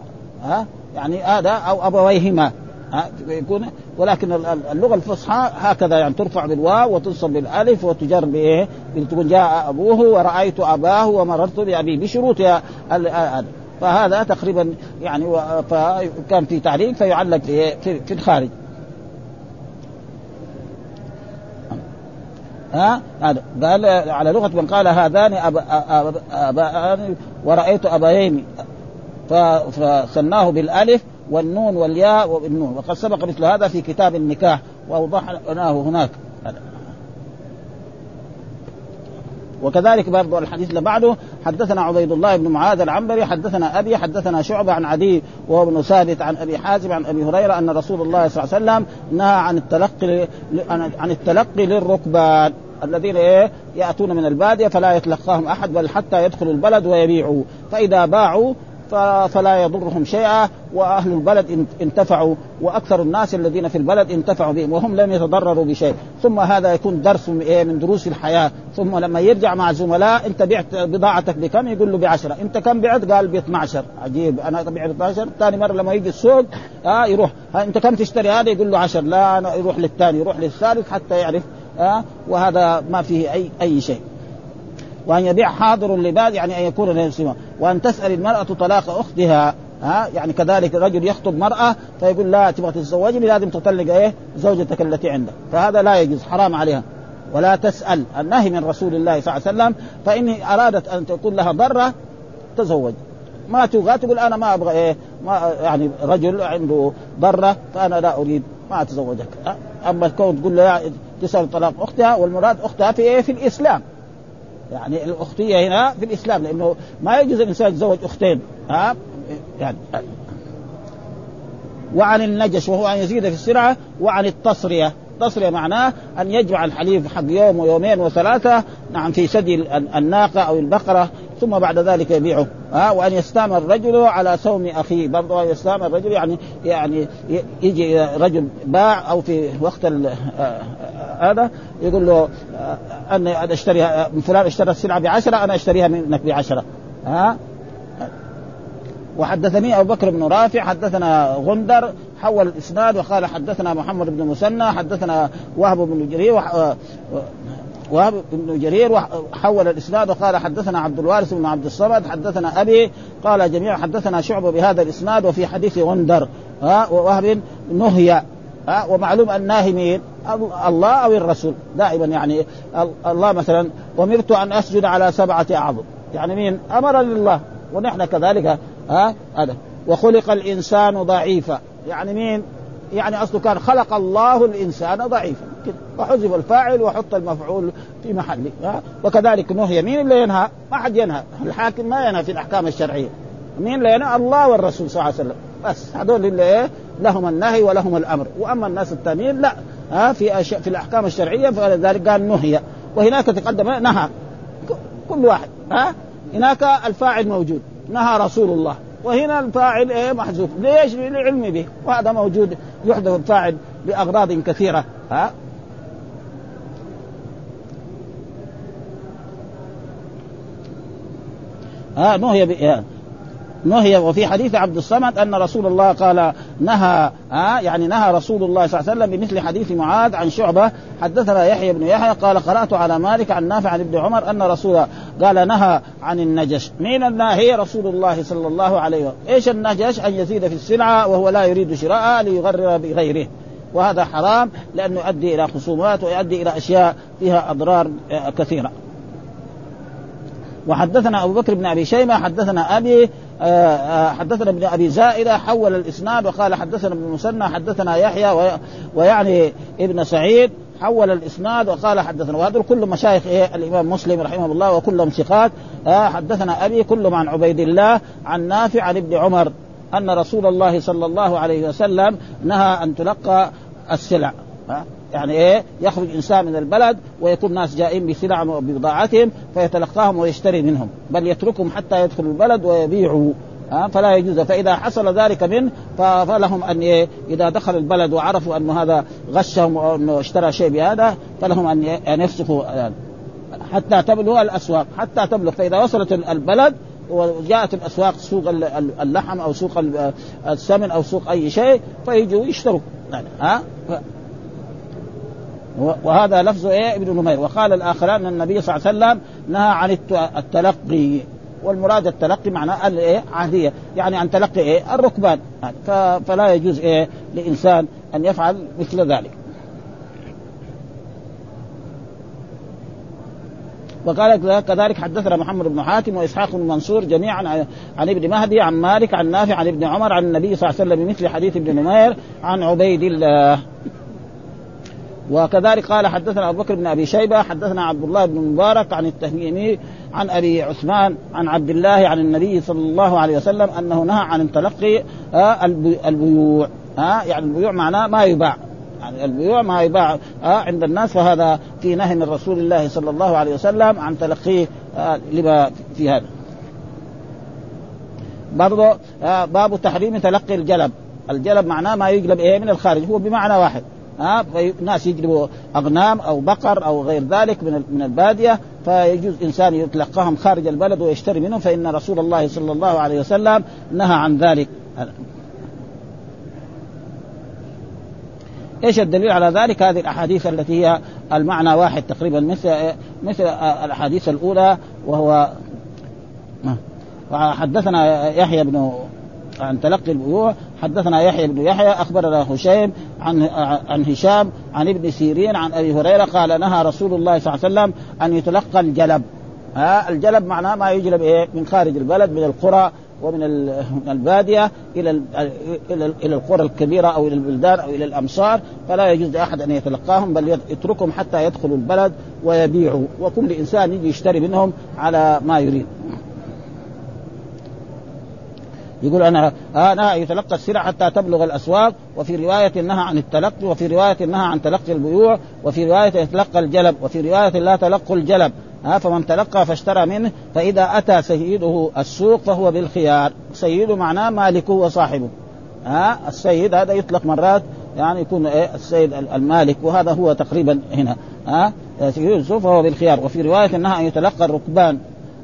ها؟ يعني هذا أو أبويهما. يكون ولكن اللغة الفصحى هكذا يعني ترفع بالواو وتنصب بالألف وتجر بإيه؟ تقول جاء أبوه ورأيت أباه ومررت بابيه بشروط فهذا تقريبا يعني فكان في تعليق فيعلق في الخارج. ها؟ هذا قال على لغة من قال هذان ابان ورأيت ابيين فسناه بالألف والنون والياء والنون. وقد سبق مثل هذا في كتاب النكاح وأوضحناه هناك. وكذلك برضو الحديث اللي بعده حدثنا عبيد الله بن معاذ العنبري حدثنا أبي حدثنا شعبة عن عدي وهو ابن ثابت عن أبي حازم عن أبي هريرة أن رسول الله صلى الله عليه وسلم نهى عن التلقي عن التلقي للركبان الذين إيه؟ يأتون من البادية فلا يتلقاهم أحد بل حتى يدخلوا البلد ويبيعوا. فإذا باعوا فلا يضرهم شيئا وأهل البلد انتفعوا وأكثر الناس الذين في البلد انتفعوا بهم وهم لم يتضرروا بشيء. ثم هذا يكون درس من دروس الحياة. ثم لما يرجع مع زملاء أنت بعت بضاعتك بكم؟ يقول له بعشرة. أنت كم بعت؟ قال ب 12 عجيب. أنا بعت ب 12 ثاني مرة لما يجي السوق آه يروح. أنت كم تشتري هذا؟ يقول له 10 لا أنا يروح للثاني يروح للثالث حتى يعرف. آه وهذا ما فيه اي أي شيء. وأن يبيع حاضر لباد يعني أن يكون لنفسه وأن تسأل المرأة طلاق أختها ها يعني كذلك رجل يخطب مرأة فيقول لا تبغى تتزوجني لازم تطلق إيه زوجتك التي عندك. فهذا لا يجوز حرام عليها. ولا تسأل النهي من رسول الله صلى الله عليه وسلم فإن أرادت أن تكون لها ضرة تزوج. ما تبغى تقول أنا ما أبغى إيه ما يعني رجل عنده ضره فأنا لا أريد ما أتزوجك. أما كون تقول له تسأل طلاق أختها والمراد أختها في إيه في الإسلام. يعني الأختية هنا في الاسلام لأنه ما يجوز الإنسان يتزوج أختين ها؟ يعني. وعن النجش وهو أن يزيد في السرعة وعن التصرية. التصريه معناه أن يجمع الحليب حق يوم ويومين وثلاثة نعم في ثدي الناقة أو البقرة ثم بعد ذلك يبيعه. ها وأن يستامر الرجل على سوم أخيه. برضه أن يستامر الرجل يعني يعني يجي رجل باع أو في وقت هذا يقول له أنا اشتريها فلان اشترى السلعة بعشرة أنا أشتريها منك بعشرة. ها؟ وحدثني أبو بكر بن رافع حدثنا غندر حول الإسناد وقال حدثنا محمد بن مسنى حدثنا وهب بن جرير وهب بن جرير حول الإسناد وقال حدثنا عبد الوارث بن عبد الصمد حدثنا أبي قال جميعا حدثنا شعبه بهذا الإسناد وفي حديث غندر ها ووهب نهي ها ومعلوم الناهي مين؟ الله أو الرسول دائما يعني الله مثلا أمرت أن أسجد على سبعة أعظم يعني مين؟ أمرني الله ونحن كذلك ها هذا وخلق الإنسان ضعيفا يعني مين؟ يعني أصله كان خلق الله الإنسان ضعيفا. كده. وحذف الفاعل وحط المفعول في محله. وكذلك نهي مين اللي ينهى؟ ما حد ينهى. الحاكم ما ينهى في الأحكام الشرعية. مين اللي ينهى؟ الله والرسول صلى الله عليه وسلم. بس هذول اللي إيه؟ لهم النهي ولهم الأمر. وأما الناس الثانيين لا. ها؟ في أش... في الأحكام الشرعية فلذلك قال نهي. وهناك تقدم نهى. كل واحد. ها؟ هناك الفاعل موجود. نهى رسول الله. وهنا الفاعل إيه محذوف ليش؟ للعلم به وهذا موجود يحذف الفاعل لاغراض كثيرة ها ها نهي. نهي وفي حديث عبد الصمد أن رسول الله قال نهى ها يعني نهى رسول الله صلى الله عليه وسلم بمثل حديث معاذ عن شعبة. حدثنا يحيى بن يحيى قال قرأت على مالك عن نافع عن ابن عمر أن رسول قال نهى عن النجش. مين الناهي رسول الله صلى الله عليه وسلم. إيش النجش؟ أن يزيد في السلعة وهو لا يريد شراءها ليغرر بغيره. وهذا حرام لأنه يؤدي إلى خصومات ويؤدي إلى أشياء فيها أضرار كثيرة. وحدثنا أبو بكر بن أبي شيبة حدثنا أبي حدثنا ابن أبي زائدة حول الإسناد وقال حدثنا ابن مسنى حدثنا يحيى ويعني ابن سعيد حول الإسناد وقال حدثنا وهذول كلهم مشايخ إيه الإمام مسلم رحمه الله وكلهم ثقات حدثنا أبي كلهم عن عبيد الله عن نافع عن ابن عمر أن رسول الله صلى الله عليه وسلم نهى أن تلقى السلع يعني إيه؟ يخرج إنسان من البلد ويكون ناس جائين بسلع وبضاعتهم فيتلقاهم ويشتري منهم. بل يتركهم حتى يدخلوا البلد ويبيعوا. فلا يجوز. فإذا حصل ذلك منه فلهم أن إيه؟ إذا دخل البلد وعرفوا أنه هذا غشهم وأنه اشترى شيء بهذا فلهم أن أن يفسخوا حتى تبلغ الأسواق. حتى تبلغ. فإذا وصلت البلد وجاءت الأسواق سوق اللحم أو سوق السمن أو سوق أي شيء فيجوا يشتروا. ها؟ وهذا لفظ إيه؟ ابن نمير. وقال الآخران أن النبي صلى الله عليه وسلم نهى عن التلقي. والمراد التلقي معناه الإيه؟ عهدية. يعني عن تلقي إيه؟ الركبان. فلا يجوز إيه؟ لإنسان أن يفعل مثل ذلك. وقال كذلك حدثنا محمد بن حاتم وإسحاق بن منصور جميعا عن ابن مهدي عن مالك عن نافع عن ابن عمر عن النبي صلى الله عليه وسلم بمثل حديث ابن نمير عن عبيد الله. وكذلك قال حدثنا أبو بكر بن أبي شيبة حدثنا عبد الله بن مبارك عن التهميمي عن أبي عثمان عن عبد الله عن النبي صلى الله عليه وسلم أنه نهى عن تلقي البيوع ها يعني البيوع معناه ما يباع. يعني البيوع ما يباع عند الناس فهذا في نهي من رسول الله صلى الله عليه وسلم عن تلقيه لما في هذا. برضه باب تحريم تلقي الجلب. الجلب معناه ما يجلب إيه؟ من الخارج. هو بمعنى واحد. ها ناس يجلبوا أغنام أو بقر أو غير ذلك من من البادية فيجوز إنسان يتلقاهم خارج البلد ويشتري منهم فإن رسول الله صلى الله عليه وسلم نهى عن ذلك إيش الدليل على ذلك؟ هذه الأحاديث التي هي المعنى واحد تقريبا مثل مثل الأحاديث الأولى وهو حدثنا يحيى بن عن تلقي البيوع حدثنا يحيى بن يحيى أخبرنا هشيم عن عن هشام عن ابن سيرين عن أبي هريرة قال نهى رسول الله صلى الله عليه وسلم أن يتلقى الجلب. ها الجلب معناه ما يجلب إيه؟ من خارج البلد من القرى ومن البادية إلى إلى إلى القرى الكبيرة أو إلى البلدان أو إلى الأمصار. فلا يجوز لأحد أن يتلقاهم بل يتركهم حتى يدخلوا البلد ويبيعوا. وكل إنسان يجي يشتري منهم على ما يريد. يقول أنا أنا يتلقى السلع حتى تبلغ الأسواق وفي رواية نهى عن التلقي وفي رواية نهى عن تلقي البيوع وفي رواية يتلقى الجلب وفي رواية لا تلقوا الجلب. ها فمن تلقى فاشترى منه فإذا أتى سيده السوق فهو بالخيار. سيده معناه مالكه وصاحبه. ها السيد هذا يطلق مرات يعني يكون إيه السيد المالك وهذا هو تقريبا هنا. ها سيد السوق فهو بالخيار. وفي رواية إنها ان يتلقى الركبان.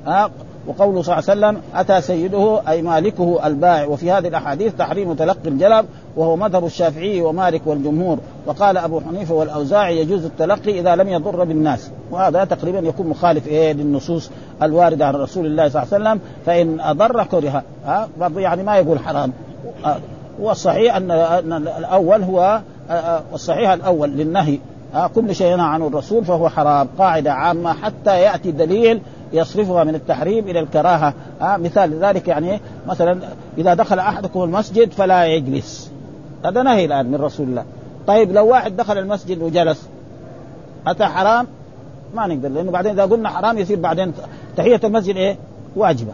ها وقوله صلى الله عليه وسلم أتى سيده أي مالكه البائع. وفي هذه الأحاديث تحريم تلقي الجلب وهو مذهب الشافعي ومالك والجمهور. وقال أبو حنيفة والأوزاعي يجوز التلقي إذا لم يضر بالناس. وهذا تقريبا يكون مخالف إيه للنصوص الواردة عن رسول الله صلى الله عليه وسلم. فإن أضر كره. ها يعني ما يقول حرام. والصحيح أن أن الأول هو الصحيح الأول للنهي. كل شيء ينهى عنه الرسول فهو حرام. قاعدة عامة حتى يأتي دليل يصرفها من التحريم إلى الكراهة. آه مثال ذلك يعني مثلا إذا دخل أحدكم المسجد فلا يجلس. هذا نهي الآن من رسول الله. طيب لو واحد دخل المسجد وجلس اتى حرام؟ ما نقدر لأنه بعدين إذا قلنا حرام يصير بعدين تحية المسجد إيه؟ واجبة.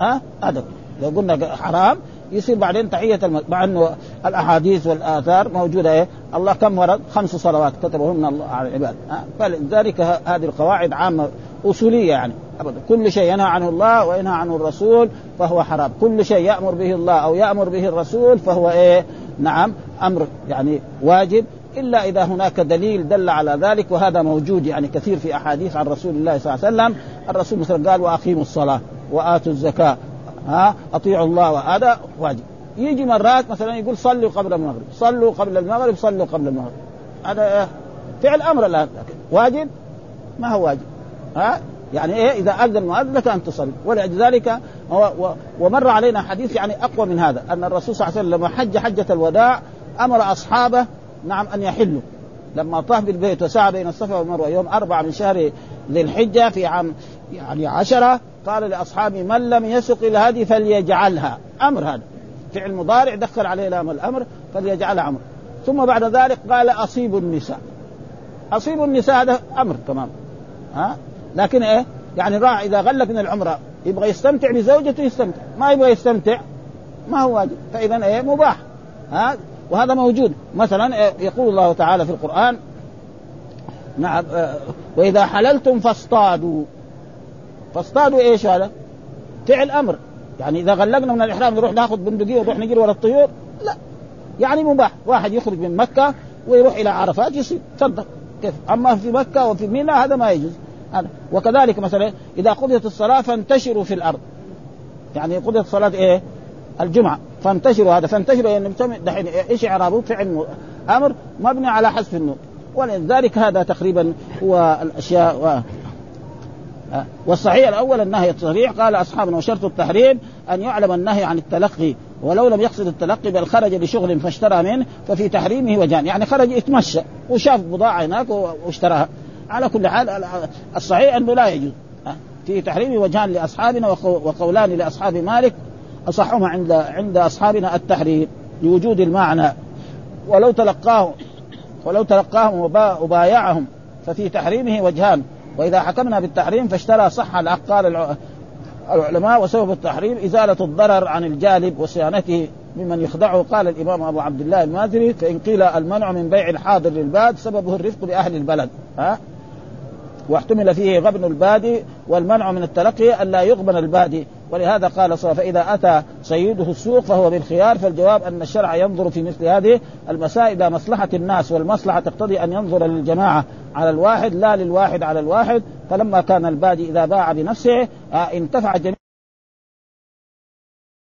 ها آه؟ هذا لو قلنا حرام يصير بعدين تحية الم... مع إنه الأحاديث والآثار موجودة إيه؟ الله كم ورد؟ خمس صلوات كتبهن الله على العباد، فلذلك هذه القواعد عامة أصولية يعني. أبدا. كل شيء ينهى عنه الله وينهى عنه الرسول فهو حرام، كل شيء يأمر به الله أو يأمر به الرسول فهو إيه؟ نعم أمر يعني واجب إلا إذا هناك دليل دل على ذلك وهذا موجود يعني كثير في أحاديث عن رسول الله صلى الله عليه وسلم، الرسول مثلا قال وأقيموا الصلاة وآتوا الزكاة. ها؟ أطيعوا الله وهذا واجب. يجي مرات مثلا يقول صلوا قبل المغرب. صلوا قبل المغرب صلوا قبل المغرب. هذا فعل أمر الان واجب؟ ما هو واجب. ها؟ يعني إيه؟ إذا أذن المؤذن لك أن تصلي. ولذلك ومر علينا حديث يعني أقوى من هذا أن الرسول صلى الله عليه وسلم لما حج حجة الوداع أمر أصحابه نعم أن يحلوا. لما طاف بالبيت وسعى بين الصفا والمروة يوم أربعة من شهر ذي الحجة في عام يعني عشرة قال لأصحابه من لم يسق الهدي فليجعلها. أمر هذا. فعل مضارع دخل عليه لام الأمر فليجعلها أمر. ثم بعد ذلك قال أصيب النساء. أصيب النساء هذا أمر تمام. ها؟ لكن إيه؟ يعني الراعي إذا غلق من العمرة يبغى يستمتع بزوجته يستمتع. ما يبغى يستمتع ما هو واجب. فإذا إيه؟ مباح. ها؟ وهذا موجود. مثلا يقول الله تعالى في القرآن نعم وإذا حللتم فاصطادوا. فاصطادوا إيش هذا؟ فعل أمر. يعني إذا غلقنا من الإحرام نروح ناخذ بندقية ونروح نجري ورا الطيور؟ لا. يعني مباح. واحد يخرج من مكة ويروح إلى عرفات يصير. تفضل. كيف؟ أما في مكة وفي منى هذا ما يجوز. وكذلك مثلا إذا قضيت الصلاة فانتشروا في الأرض. يعني قضيت صلاة إيه؟ الجمعة. فانتشروا هذا. فانتشروا يعني دحين إيش إعرابه؟ فعل أمر مبني على حذف النور ولذلك هذا تقريبا هو الأشياء و... والصحيح الأول النهي الصريح. قال اصحابنا وشرط التحريم أن يعلم النهي عن التلقي. ولو لم يقصد التلقي بل خرج لشغل فاشترى منه. ففي تحريمه وجان. يعني خرج يتمشى. وشاف بضاعة هناك واشتراها. على كل حال الصحيح أنه لا يجوز. في تحريمه وجهان لأصحابنا وقولان لأصحاب مالك اصحهما عند عند أصحابنا التحريم لوجود المعنى. ولو تلقاه ولو تلقاهم وبايعهم ففي تحريمه وجهان. وإذا حكمنا بالتحريم فاشترى صح قال العلماء وسبب التحريم إزالة الضرر عن الجالب وصيانته ممن يخدعه. قال الإمام أبو عبد الله المازري فإن قيل المنع من بيع الحاضر للباد سببه الرفق باهل البلد. ها؟ واحتمل فيه غبن البادي والمنع من التلقي الا يغبن البادي. ولهذا قال صلى فإذا أتى سيده السوق فهو بالخيار فالجواب أن الشرع ينظر في مثل هذه المسائل إلى مصلحة الناس والمصلحة تقتضي أن ينظر للجماعة على الواحد لا للواحد على الواحد. فلما كان البادي إذا باع بنفسه انتفع جميع